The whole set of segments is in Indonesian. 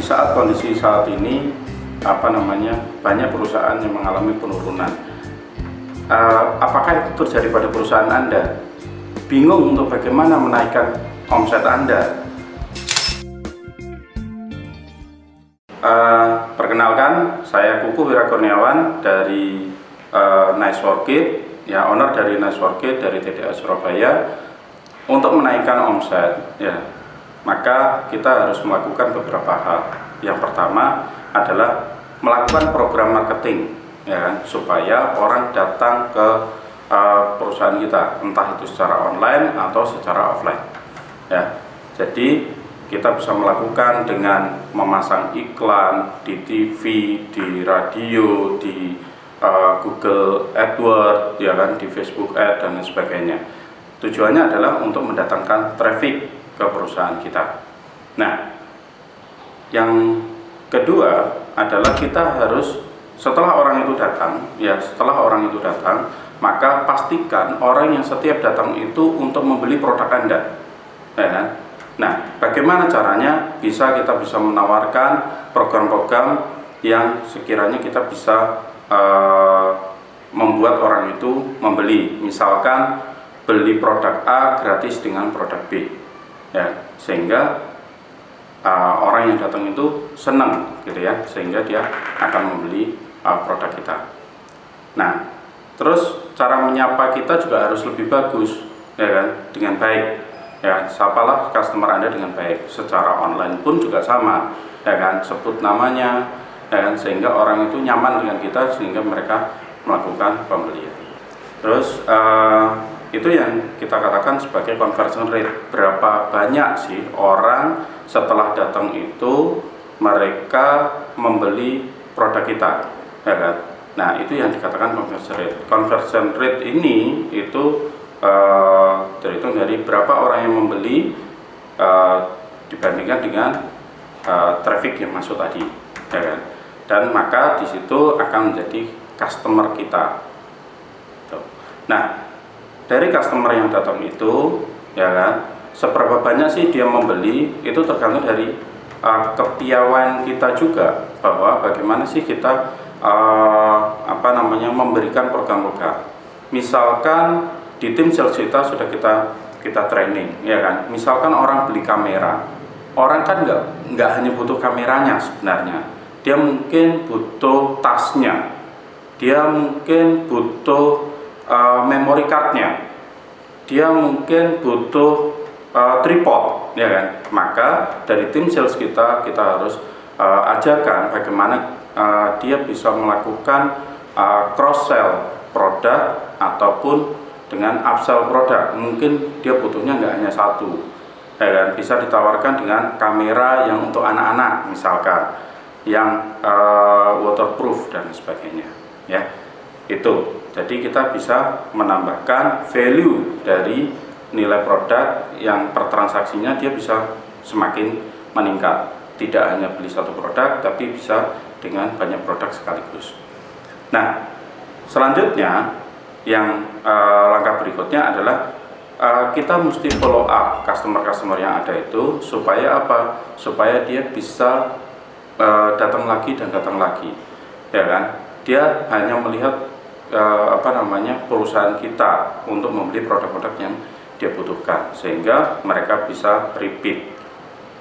di saat kondisi saat ini apa namanya banyak perusahaan yang mengalami penurunan. Uh, apakah itu terjadi pada perusahaan Anda? Bingung untuk bagaimana menaikkan omset Anda? Uh, perkenalkan, saya Kuku Wirakurniawan dari uh, Nice Workit, ya owner dari Nice Workit dari TDA Surabaya. Untuk menaikkan omset, ya maka kita harus melakukan beberapa hal. Yang pertama adalah melakukan program marketing, ya kan, supaya orang datang ke uh, perusahaan kita, entah itu secara online atau secara offline. Ya, jadi kita bisa melakukan dengan memasang iklan di TV, di radio, di uh, Google AdWords, ya kan, di Facebook Ad dan sebagainya. Tujuannya adalah untuk mendatangkan traffic ke perusahaan kita. Nah, yang kedua adalah kita harus setelah orang itu datang, ya setelah orang itu datang, maka pastikan orang yang setiap datang itu untuk membeli produk Anda. Ya kan? Nah, bagaimana caranya? Bisa kita bisa menawarkan program-program yang sekiranya kita bisa uh, membuat orang itu membeli. Misalkan beli produk A gratis dengan produk B ya sehingga uh, orang yang datang itu senang gitu ya sehingga dia akan membeli uh, produk kita. Nah terus cara menyapa kita juga harus lebih bagus ya kan dengan baik. Ya sapalah customer anda dengan baik. Secara online pun juga sama ya kan sebut namanya ya kan sehingga orang itu nyaman dengan kita sehingga mereka melakukan pembelian. Terus uh, itu yang kita katakan sebagai conversion rate. Berapa banyak sih orang setelah datang itu mereka membeli produk kita ya kan? Nah itu yang dikatakan conversion rate. Conversion rate ini itu uh, terhitung dari berapa orang yang membeli uh, dibandingkan dengan uh, traffic yang masuk tadi ya kan? Dan maka di situ akan menjadi customer kita. Nah dari customer yang datang itu ya kan seberapa banyak sih dia membeli itu tergantung dari uh, kepiawaian kita juga bahwa bagaimana sih kita uh, apa namanya memberikan program-program. Misalkan di tim sales kita sudah kita kita training ya kan. Misalkan orang beli kamera orang kan nggak nggak hanya butuh kameranya sebenarnya. Dia mungkin butuh tasnya. Dia mungkin butuh uh, memory cardnya. Dia mungkin butuh uh, tripod ya kan? Maka dari tim sales kita kita harus uh, ajarkan bagaimana uh, dia bisa melakukan uh, cross sell produk ataupun dengan upsell produk. Mungkin dia butuhnya nggak hanya satu ya kan? Bisa ditawarkan dengan kamera yang untuk anak-anak misalkan yang uh, waterproof dan sebagainya ya. Itu jadi kita bisa menambahkan value dari nilai produk yang per transaksinya dia bisa semakin meningkat. Tidak hanya beli satu produk tapi bisa dengan banyak produk sekaligus. Nah selanjutnya yang uh, langkah berikutnya adalah uh, kita mesti follow up customer-customer yang ada itu supaya apa? Supaya dia bisa uh, datang lagi dan datang lagi. Ya kan? Dia hanya melihat eh, apa namanya perusahaan kita untuk membeli produk-produk yang dia butuhkan sehingga mereka bisa repeat.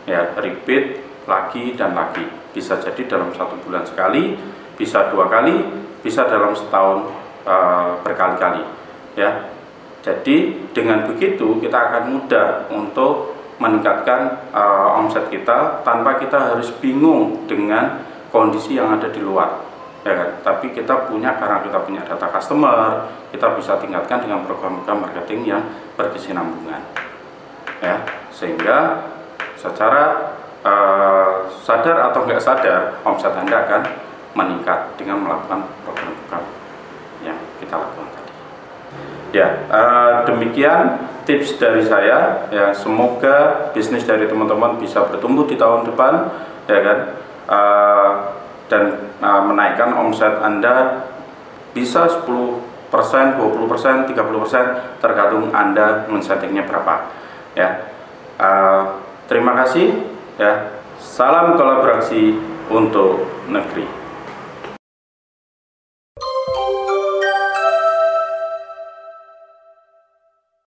Ya repeat lagi dan lagi. Bisa jadi dalam satu bulan sekali bisa dua kali bisa dalam setahun eh, berkali-kali. Ya jadi dengan begitu kita akan mudah untuk meningkatkan uh, omset kita tanpa kita harus bingung dengan kondisi yang ada di luar ya kan? Tapi kita punya karena kita punya data customer, kita bisa tingkatkan dengan program-program marketing yang berkesinambungan, ya sehingga secara uh, sadar atau nggak sadar omset anda akan meningkat dengan melakukan program-program yang kita lakukan tadi. Ya uh, demikian tips dari saya. Ya semoga bisnis dari teman-teman bisa bertumbuh di tahun depan, ya kan. Uh, dan uh, menaikkan omset Anda bisa 10%, 20%, 30% tergantung Anda men-settingnya berapa. Ya. Uh, terima kasih ya. Salam kolaborasi untuk negeri.